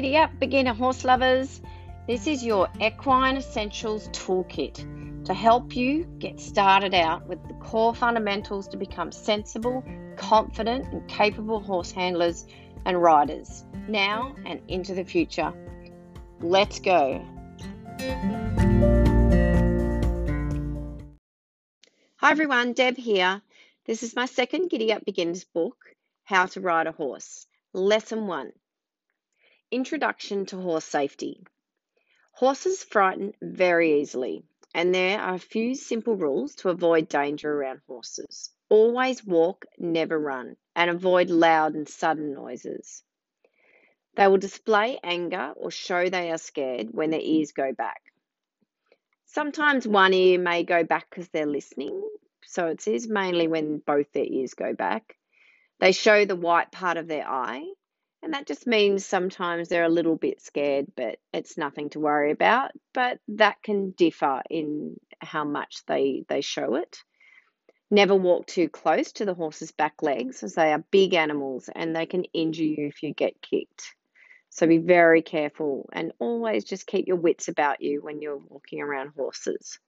Giddy up, beginner horse lovers. This is your Equine Essentials Toolkit to help you get started out with the core fundamentals to become sensible, confident, and capable horse handlers and riders now and into the future. Let's go. Hi everyone, Deb here. This is my second Giddy Up Beginners book, How to Ride a Horse. Lesson 1 Introduction to Horse Safety. Horses frighten very easily, and there are a few simple rules to avoid danger around horses. Always walk, never run, and avoid loud and sudden noises. They will display anger or show they are scared when their ears go back. Sometimes one ear may go back because they're listening, so it is mainly when both their ears go back. They show the white part of their eye, and that just means sometimes they're a little bit scared, but it's nothing to worry about. But that can differ in how much they, they show it. Never walk too close to the horse's back legs as they are big animals and they can injure you if you get kicked. So be very careful and always just keep your wits about you when you're walking around horses.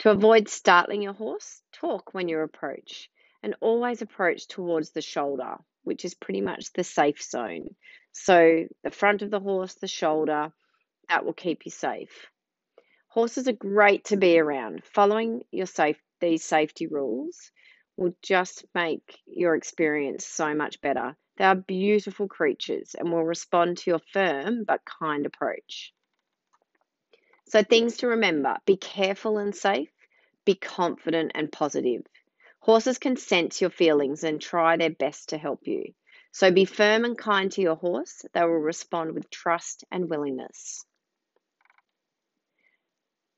To avoid startling your horse, talk when you approach and always approach towards the shoulder which is pretty much the safe zone. So, the front of the horse, the shoulder, that will keep you safe. Horses are great to be around. Following your safe these safety rules will just make your experience so much better. They are beautiful creatures and will respond to your firm but kind approach. So, things to remember be careful and safe, be confident and positive. Horses can sense your feelings and try their best to help you. So be firm and kind to your horse. They will respond with trust and willingness.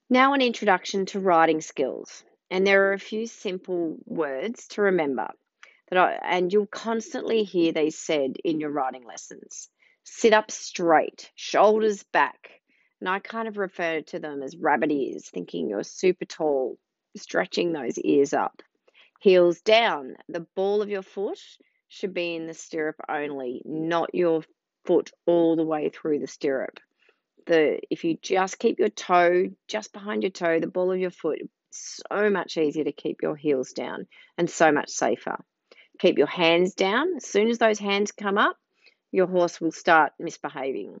Now, an introduction to riding skills. And there are a few simple words to remember. That I, and you'll constantly hear these said in your riding lessons. Sit up straight, shoulders back. And I kind of refer to them as rabbit ears, thinking you're super tall, stretching those ears up. Heels down. The ball of your foot should be in the stirrup only, not your foot all the way through the stirrup. The if you just keep your toe just behind your toe, the ball of your foot, so much easier to keep your heels down and so much safer. Keep your hands down. As soon as those hands come up, your horse will start misbehaving.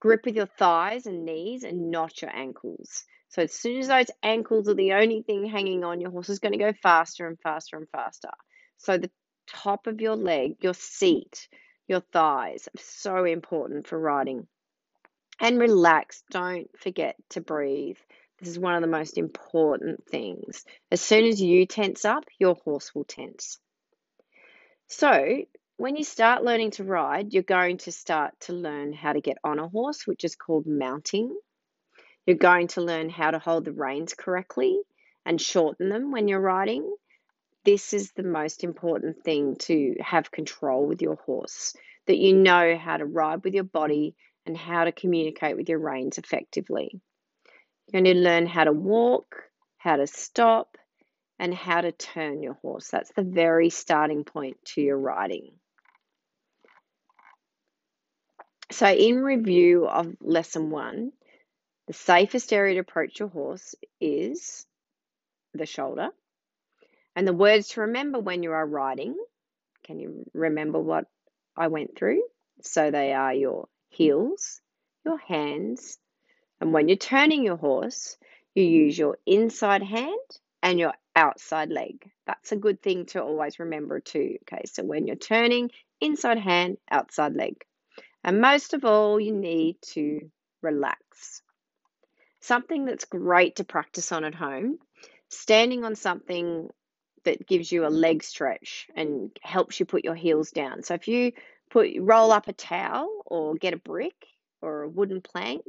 Grip with your thighs and knees and not your ankles. So as soon as those ankles are the only thing hanging on, your horse is going to go faster and faster and faster. So the top of your leg, your seat, your thighs are so important for riding. And relax. Don't forget to breathe. This is one of the most important things. As soon as you tense up, your horse will tense. So, when you start learning to ride, you're going to start to learn how to get on a horse, which is called mounting. You're going to learn how to hold the reins correctly and shorten them when you're riding. This is the most important thing to have control with your horse, that you know how to ride with your body and how to communicate with your reins effectively. You're going to learn how to walk, how to stop, and how to turn your horse. That's the very starting point to your riding. So, in review of lesson one, the safest area to approach your horse is the shoulder. And the words to remember when you are riding, can you remember what I went through? So they are your heels, your hands, and when you're turning your horse, you use your inside hand and your outside leg. That's a good thing to always remember too. Okay, so when you're turning, inside hand, outside leg. And most of all, you need to relax. Something that's great to practice on at home, standing on something that gives you a leg stretch and helps you put your heels down. So if you put roll up a towel or get a brick or a wooden plank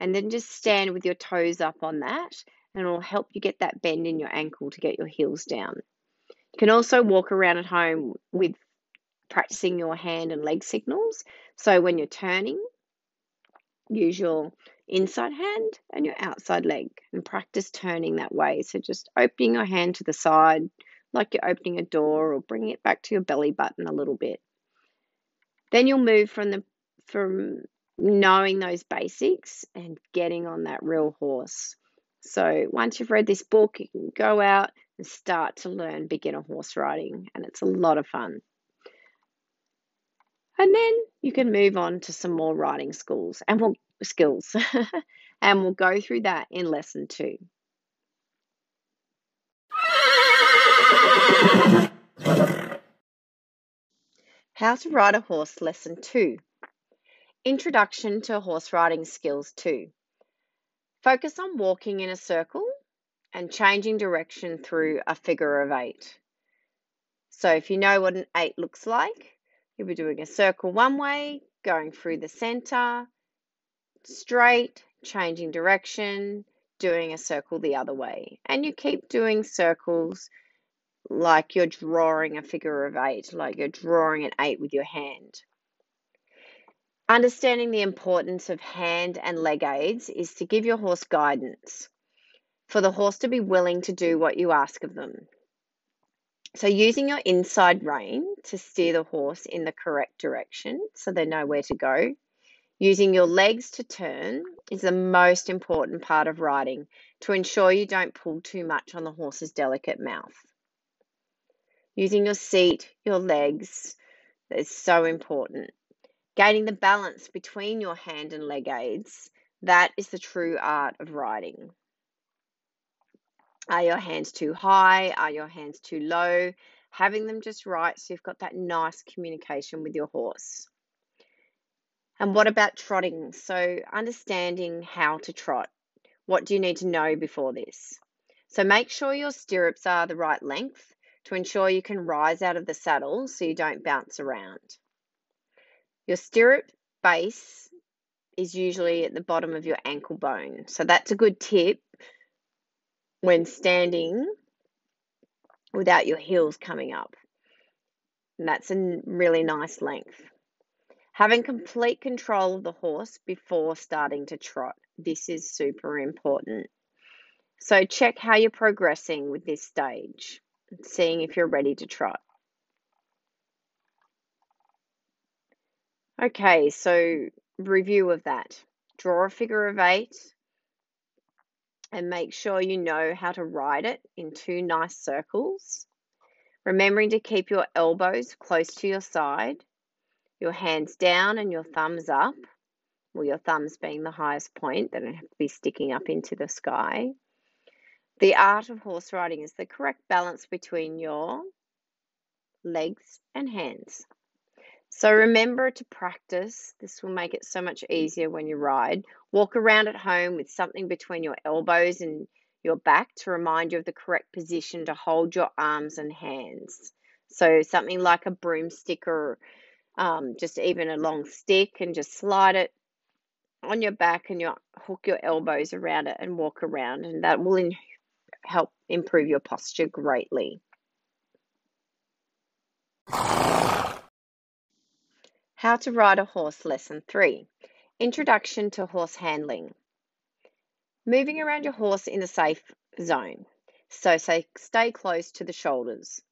and then just stand with your toes up on that and it'll help you get that bend in your ankle to get your heels down. You can also walk around at home with practicing your hand and leg signals. So when you're turning, use your inside hand and your outside leg and practice turning that way. So just opening your hand to the side like you're opening a door or bringing it back to your belly button a little bit. Then you'll move from the from knowing those basics and getting on that real horse. So once you've read this book, you can go out and start to learn beginner horse riding, and it's a lot of fun. And then you can move on to some more riding schools and we'll skills. and we'll go through that in lesson two. How to ride a horse lesson two. Introduction to horse riding skills two. Focus on walking in a circle and changing direction through a figure of eight. So if you know what an eight looks like, you'll be doing a circle one way, going through the center, straight, changing direction, doing a circle the other way. And you keep doing circles like you're drawing a figure of eight, like you're drawing an eight with your hand. Understanding the importance of hand and leg aids is to give your horse guidance for the horse to be willing to do what you ask of them. So, using your inside rein to steer the horse in the correct direction so they know where to go. Using your legs to turn is the most important part of riding to ensure you don't pull too much on the horse's delicate mouth. Using your seat, your legs, is so important. Gaining the balance between your hand and leg aids, that is the true art of riding. Are your hands too high? Are your hands too low? Having them just right so you've got that nice communication with your horse. And what about trotting? So, understanding how to trot. What do you need to know before this? So, make sure your stirrups are the right length to ensure you can rise out of the saddle so you don't bounce around. Your stirrup base is usually at the bottom of your ankle bone. So that's a good tip when standing without your heels coming up. And that's a really nice length. Having complete control of the horse before starting to trot. This is super important. So check how you're progressing with this stage seeing if you're ready to trot. Okay, so review of that. Draw a figure of eight and make sure you know how to ride it in two nice circles. Remembering to keep your elbows close to your side, your hands down and your thumbs up. Well, your thumbs being the highest point, they don't have to be sticking up into the sky. The art of horse riding is the correct balance between your legs and hands. So remember to practice. This will make it so much easier when you ride. Walk around at home with something between your elbows and your back to remind you of the correct position to hold your arms and hands. So something like a broomstick or um, just even a long stick and just slide it on your back and you hook your elbows around it and walk around and that will help improve your posture greatly. How to ride a horse, lesson three Introduction to horse handling. Moving around your horse in a safe zone. So, say, stay close to the shoulders.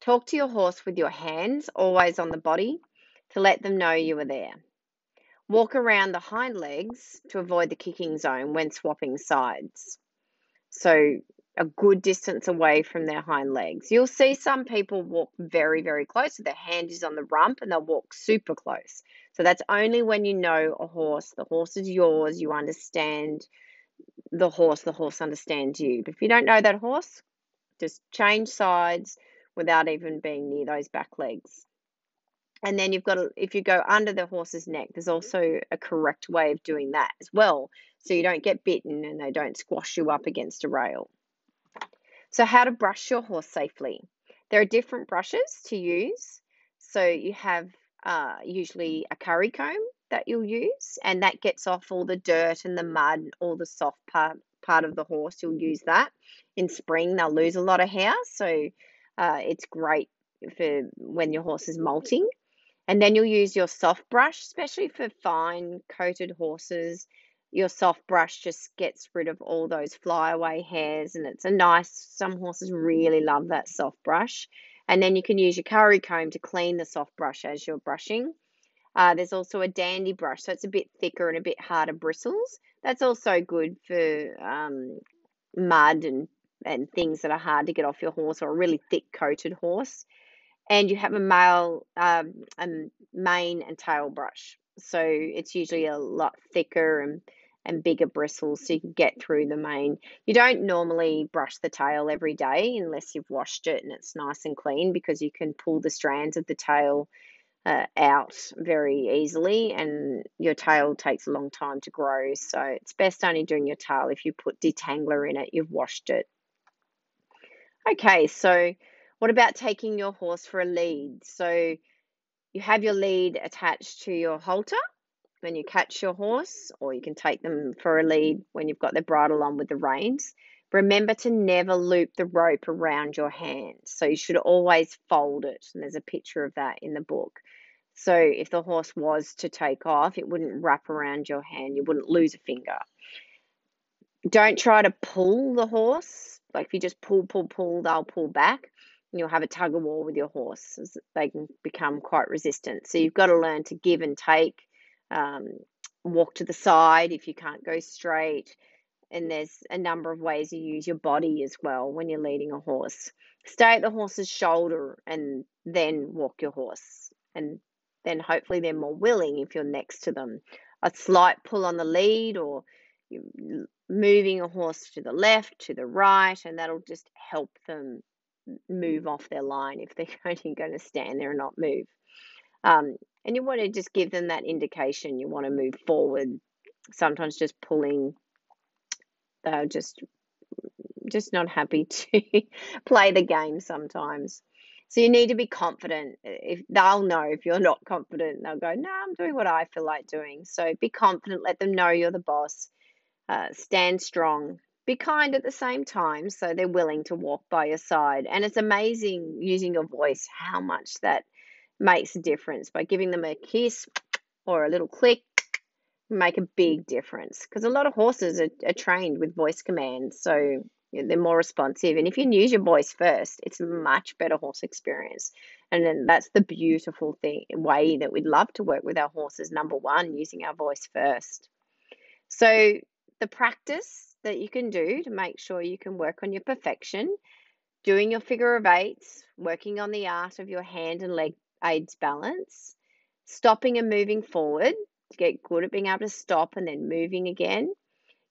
Talk to your horse with your hands always on the body to let them know you are there. Walk around the hind legs to avoid the kicking zone when swapping sides. So, a good distance away from their hind legs. You'll see some people walk very, very close. So their hand is on the rump and they'll walk super close. So that's only when you know a horse. The horse is yours. You understand the horse. The horse understands you. But if you don't know that horse, just change sides without even being near those back legs. And then you've got to, if you go under the horse's neck, there's also a correct way of doing that as well. So you don't get bitten and they don't squash you up against a rail. So, how to brush your horse safely. There are different brushes to use. So, you have uh, usually a curry comb that you'll use, and that gets off all the dirt and the mud, all the soft part, part of the horse. You'll use that. In spring, they'll lose a lot of hair, so uh, it's great for when your horse is molting. And then you'll use your soft brush, especially for fine coated horses your soft brush just gets rid of all those flyaway hairs and it's a nice some horses really love that soft brush and then you can use your curry comb to clean the soft brush as you're brushing Uh, there's also a dandy brush, so it's a bit thicker and a bit harder bristles. That's also good for um, mud and, and things that are hard to get off your horse or a really thick coated horse. And you have a male, um, a mane and tail brush. So it's usually a lot thicker and and bigger bristles so you can get through the mane. You don't normally brush the tail every day unless you've washed it and it's nice and clean because you can pull the strands of the tail uh, out very easily and your tail takes a long time to grow. So it's best only doing your tail if you put detangler in it, you've washed it. Okay, so what about taking your horse for a lead? So you have your lead attached to your halter when you catch your horse, or you can take them for a lead when you've got their bridle on with the reins. Remember to never loop the rope around your hand. So you should always fold it. And there's a picture of that in the book. So if the horse was to take off, it wouldn't wrap around your hand. You wouldn't lose a finger. Don't try to pull the horse. Like if you just pull, pull, pull, they'll pull back. And you'll have a tug of war with your horse. They can become quite resistant. So you've got to learn to give and take um, walk to the side if you can't go straight. And there's a number of ways you use your body as well when you're leading a horse. Stay at the horse's shoulder and then walk your horse. And then hopefully they're more willing if you're next to them. A slight pull on the lead or moving a horse to the left, to the right, and that'll just help them move off their line if they're only going to stand there and not move. Um, and you want to just give them that indication you want to move forward. Sometimes just pulling, they're just just not happy to play the game sometimes. So you need to be confident. If they'll know if you're not confident, they'll go, "No, I'm doing what I feel like doing." So be confident. Let them know you're the boss. Uh, stand strong. Be kind at the same time, so they're willing to walk by your side. And it's amazing using your voice how much that makes a difference. By giving them a kiss or a little click make a big difference. Because a lot of horses are, are trained with voice commands so they're more responsive. And if you can use your voice first it's a much better horse experience. And then that's the beautiful thing way that we'd love to work with our horses number one using our voice first. So the practice that you can do to make sure you can work on your perfection doing your figure of eights working on the art of your hand and leg aids balance, stopping and moving forward to get good at being able to stop and then moving again.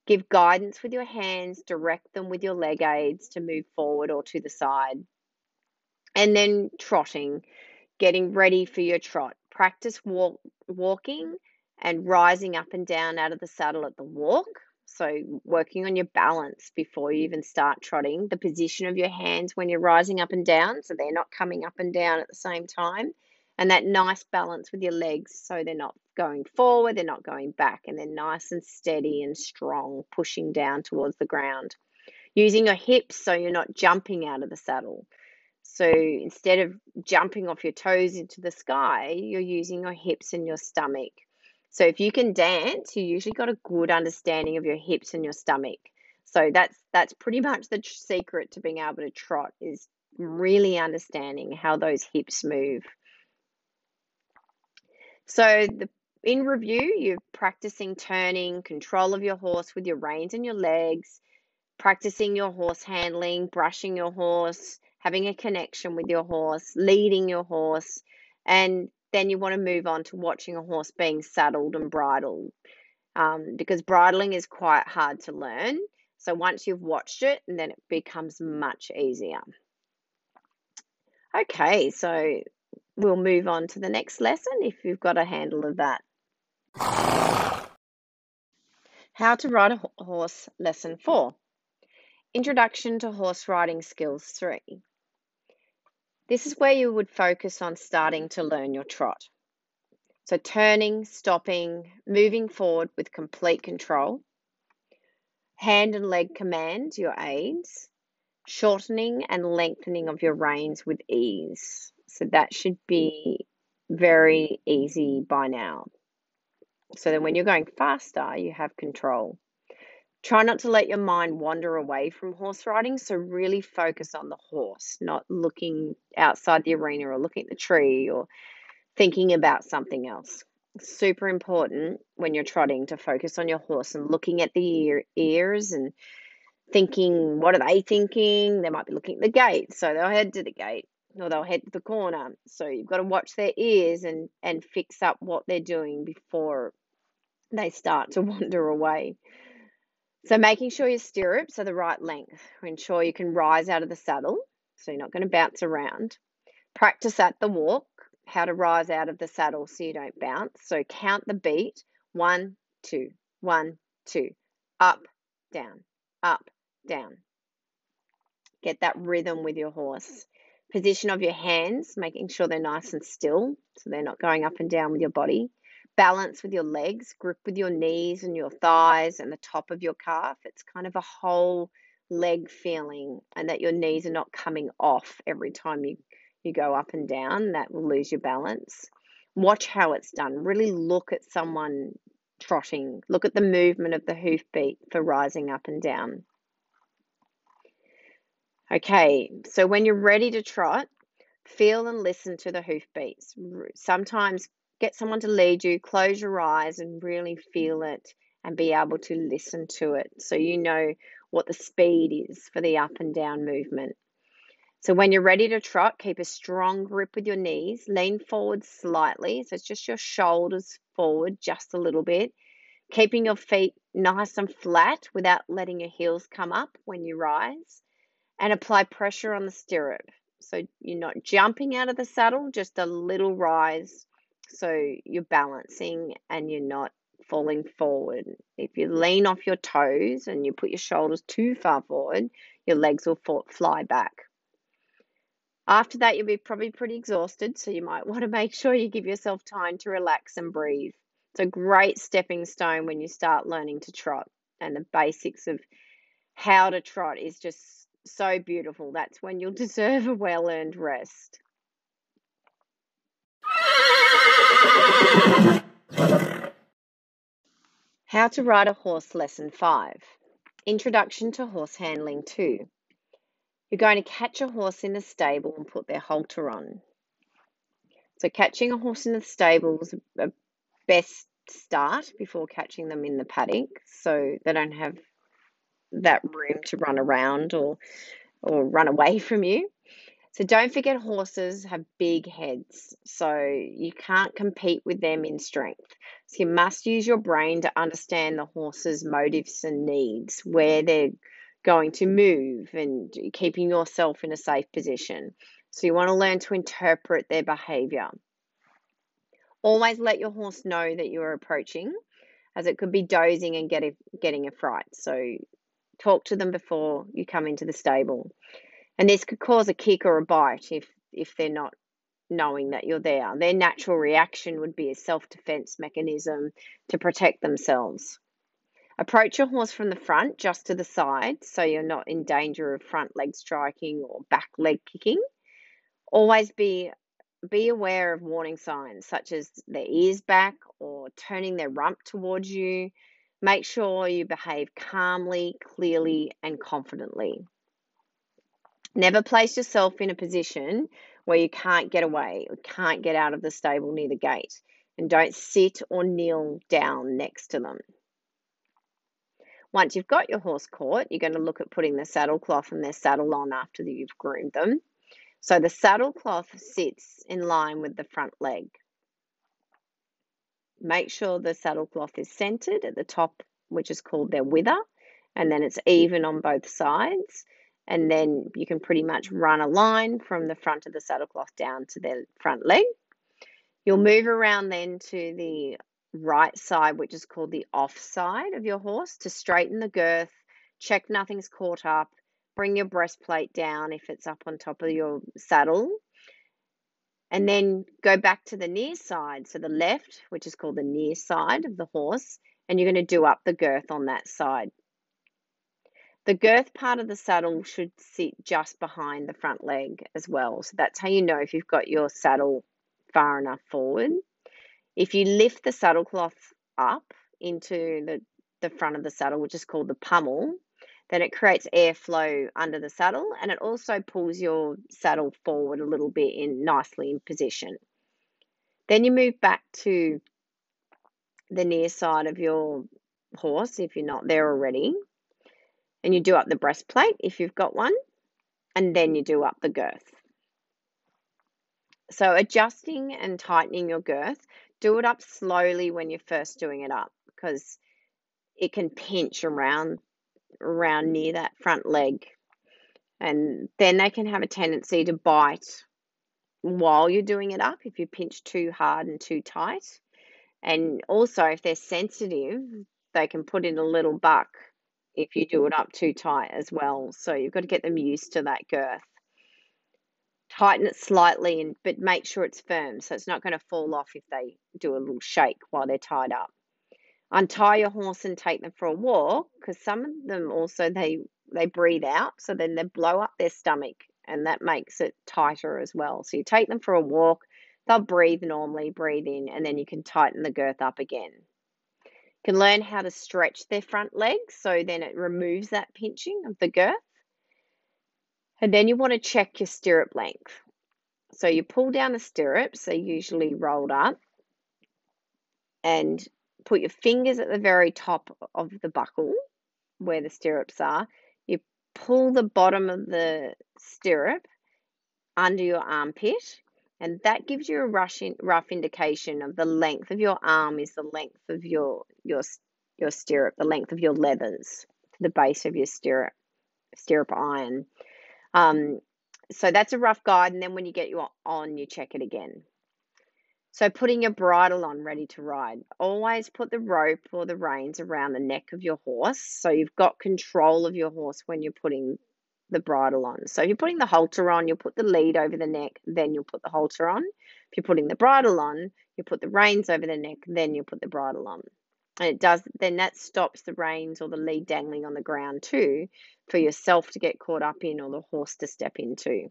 Give guidance with your hands, direct them with your leg aids to move forward or to the side. And then trotting, getting ready for your trot. Practice walk, walking and rising up and down out of the saddle at the walk. So, working on your balance before you mm. even start trotting, the position of your hands when you're rising up and down, so they're not coming up and down at the same time, and that nice balance with your legs, so they're not going forward, they're not going back, and they're nice and steady and strong, pushing down towards the ground. Using your hips so you're not jumping out of the saddle. So instead of jumping off your toes into the sky, you're using your hips and your stomach so if you can dance, you usually got a good understanding of your hips and your stomach. So that's that's pretty much the secret to being able to trot is really understanding how those hips move. So the in review, you're practicing turning, control of your horse with your reins and your legs, practicing your horse handling, brushing your horse, having a connection with your horse, leading your horse, and then you want to move on to watching a horse being saddled and bridled um, because bridling is quite hard to learn. So once you've watched it, and then it becomes much easier. Okay, so we'll move on to the next lesson if you've got a handle of that. How to ride a horse, lesson four. Introduction to horse riding skills three. This is where you would focus on starting to learn your trot. So turning, stopping, moving forward with complete control, hand and leg command, your aids, shortening and lengthening of your reins with ease. So that should be very easy by now. So then when you're going faster, you have control. Try not to let your mind wander away from horse riding. So, really focus on the horse, not looking outside the arena or looking at the tree or thinking about something else. Super important when you're trotting to focus on your horse and looking at the ear, ears and thinking, what are they thinking? They might be looking at the gate, so they'll head to the gate or they'll head to the corner. So you've got to watch their ears and, and fix up what they're doing before they start to wander away. So making sure your stirrups are the right length. Ensure you can rise out of the saddle, so you're not going to bounce around. Practice at the walk, how to rise out of the saddle so you don't bounce. So count the beat, one, two, one, two, up, down, up, down. Get that rhythm with your horse. Position of your hands, making sure they're nice and still, so they're not going up and down with your body. Balance with your legs, grip with your knees and your thighs and the top of your calf. It's kind of a whole leg feeling, and that your knees are not coming off every time you, you go up and down. That will lose your balance. Watch how it's done. Really look at someone trotting. Look at the movement of the hoof beat for rising up and down. Okay, so when you're ready to trot, feel and listen to the hoof beats. Sometimes get someone to lead you, close your eyes and really feel mm-hmm. it and be able to listen to it so you know what the speed is for the up and down movement. So when you're ready to trot, keep a strong grip with your knees, lean forward slightly, so it's just your shoulders forward just a little bit, keeping your feet nice and flat without letting your heels come up when you rise and apply pressure on the stirrup. So you're not jumping out of the saddle, just a little rise. So you're balancing and you're not falling forward. If you lean off your toes and you put your shoulders too far forward, your legs will fall, fly back. After that, you'll be probably pretty exhausted, so you might want to make sure you give yourself time to relax and breathe. It's a great stepping stone when you start learning to trot, and the basics of how to trot is just so beautiful. That's when you'll deserve a well earned rest. How to Ride a Horse Lesson 5 Introduction to Horse Handling 2. You're going to catch a horse in the stable and put their halter on. So, catching a horse in the stable is a best start before catching them in the paddock so they don't have that room to run around or or run away from you. So don't forget horses have big heads, so you can't compete with them in strength. So you must use your brain to understand the horse's motives and needs, where they're going to move and keeping yourself in a safe position. So you want to learn to interpret their behavior. Always let your horse know that you are approaching, as it could be dozing and get a, getting a fright. So talk to them before you come into the stable. And this could cause a kick or a bite if, if they're not knowing that you're there. Their natural reaction would be a self defense mechanism to protect themselves. Approach your horse from the front, just to the side, so you're not in danger of front leg striking or back leg kicking. Always be be aware of warning signs such as their ears back or turning their rump towards you, Make sure you behave calmly, clearly, and confidently. Never place yourself in a position where you can't get away or can't get out of the stable near the gate. And don't sit or kneel down next to them. Once you've got your horse caught, you're going to look at putting the saddle cloth and their saddle on after you've groomed them. So the saddle cloth sits in line with the front leg. Make sure the saddle cloth is centered at the top, which is called their wither, and then it's even on both sides. And then you can pretty much run a line from the front of the saddle cloth down to their front leg. You'll move around then to the right side, which is called the off side of your horse, to straighten the girth, check nothing's caught up, bring your breastplate down if it's up on top of your saddle, and then go back to the near side, so the left, which is called the near side of the horse, and you're going to do up the girth on that side. The girth part of the saddle should sit just behind the front leg as well. So that's how you know if you've got your saddle far enough forward. If you lift the saddle cloth up into the, the front of the saddle, which is called the pommel, then it creates airflow under the saddle and it also pulls your saddle forward a little bit in nicely in position. Then you move back to the near side of your horse if you're not there already. And you do up the breastplate if you've got one, and then you do up the girth. So adjusting and tightening your girth, do it up slowly when you're first doing it up because it can pinch around around near that front leg. And then they can have a tendency to bite while you're doing it up if you pinch too hard and too tight. And also, if they're sensitive, they can put in a little buck if you do it up too tight as well. So you've got to get them used to that girth. Tighten it slightly, and but make sure it's firm so it's not going to fall off if they do a little shake while they're tied up. Untie your horse and take them for a walk because some of them also they they breathe out, so then they blow up their stomach, and that makes it tighter as well. So you take them for a walk, they'll breathe normally, breathe in, and then you can tighten the girth up again can learn how to stretch their front legs so then it removes that pinching of the girth. And then you want to check your stirrup length. So you pull down the stirrups, they're usually rolled up, and put your fingers at the very top of the buckle where the stirrups are. You pull the bottom of the stirrup under your armpit and that gives you a rough, in, rough indication of the length of your arm is the length of your your your stirrup, the length of your leathers to the base of your stirrup stirrup iron. Um, so that's a rough guide, and then when you get you on, you check it again. So putting your bridle on ready to ride. Always put the rope or the reins around the neck of your horse so you've got control of your horse when you're putting the bridle on. So if you're putting the halter on, you'll put the lead over the neck, then you'll put the halter on. If you're putting the bridle on, you put the reins over the neck, then you'll put the bridle on. And it does then that stops the reins or the lead dangling on the ground too for yourself to get caught up in or the horse to step into.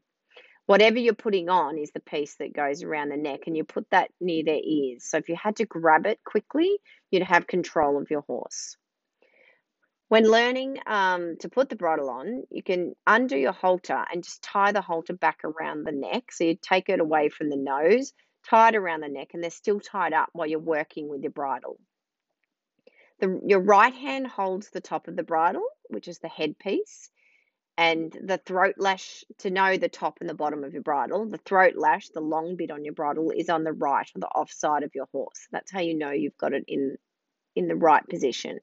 Whatever you're putting on is the piece that goes around the neck, and you put that near their ears. So if you had to grab it quickly, you'd have control of your horse. When learning um, to put the bridle on, you can undo your halter and just tie the halter back around the neck. So you take it away from the nose, tie it around the neck, and they're still tied up while you're working with your bridle. The, your right hand holds the top of the bridle, which is the headpiece, and the throat lash to know the top and the bottom of your bridle. The throat lash, the long bit on your bridle, is on the right or the off side of your horse. That's how you know you've got it in in the right position.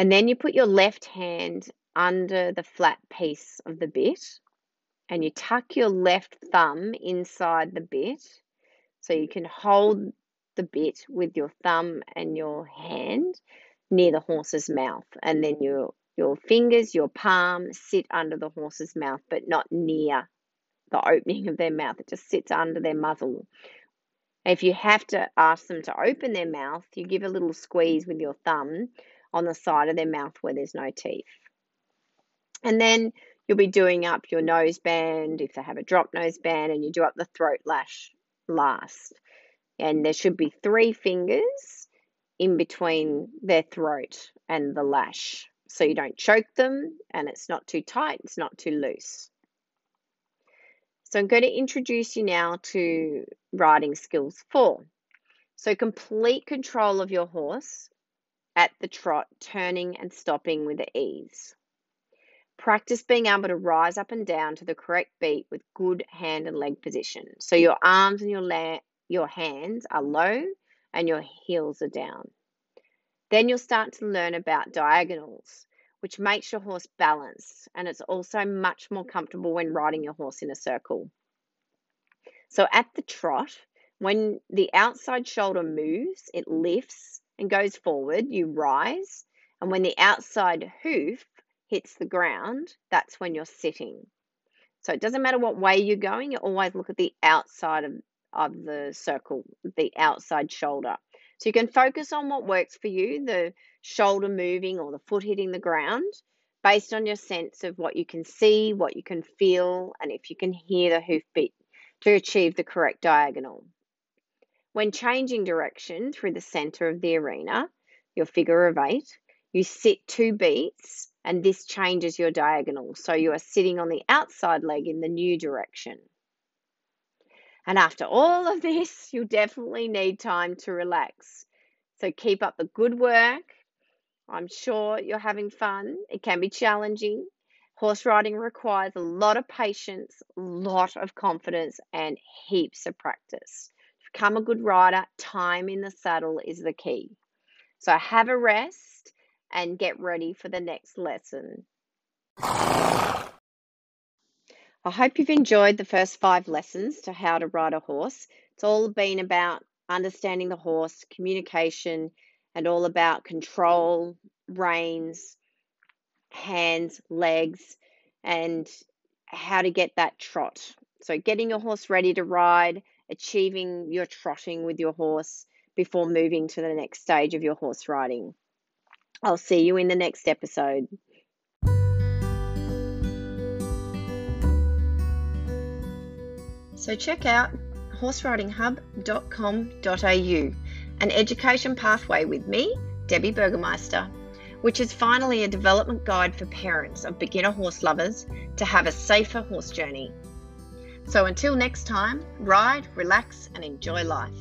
And then you put your left hand under the flat piece of the bit and you tuck your left thumb inside the bit. So you can hold the bit with your thumb and your hand near the horse's mouth. And then your your fingers your palm sit under the horse's mouth but not near the opening of their mouth. It just sits under their muzzle. If you have to ask them to open their mouth you give a little squeeze with your thumb on the side of their mouth where there's no teeth. And then you'll be doing up your nose band if they have a drop nose band, and you do up the throat lash last. And there should be three fingers in between their throat and the lash. So you don't choke them and it's not too tight, it's not too loose. So I'm going to introduce you now to riding skills four. So complete control of your horse at the trot, turning and stopping with ease. Practice being able to rise up and down to the correct beat with good hand and leg position. So your arms and your, la- your hands are low and your heels are down. Then you'll start to learn about diagonals, which makes your horse balanced and it's also much more comfortable when riding your horse in a circle. So at the trot, when the outside shoulder moves, it lifts and goes forward, you rise. And when the outside hoof hits the ground, that's when you're sitting. So it doesn't matter what way you're going, you always look at the outside of, of the circle, the outside shoulder. So you can focus on what works for you, the shoulder moving or the foot hitting the ground, based on your sense of what you can see, what you can feel, and if you can hear the hoof beat to achieve the correct diagonal. When changing direction through the center of the arena, your figure of eight, you sit two beats and this changes your diagonal. So you are sitting on the outside leg in the new direction. And after all of this, you'll definitely need time to relax. So keep up the good work. I'm sure you're having fun. It can be challenging. Horse riding requires a lot of patience, a lot of confidence, and heaps of practice. Become a good rider, time in the saddle is the key. So have a rest and get ready for the next lesson. I hope you've enjoyed the first five lessons to how to ride a horse. It's all been about understanding the horse, communication, and all about control, reins, hands, legs, and how to get that trot. So, getting your horse ready to ride, achieving your trotting with your horse before moving to the next stage of your horse riding. I'll see you in the next episode. So check out horseridinghub.com.au, an education pathway with me, Debbie Burgermeister, which is finally a development guide for parents of beginner horse lovers to have a safer horse journey. So until next time, ride, relax, and enjoy life.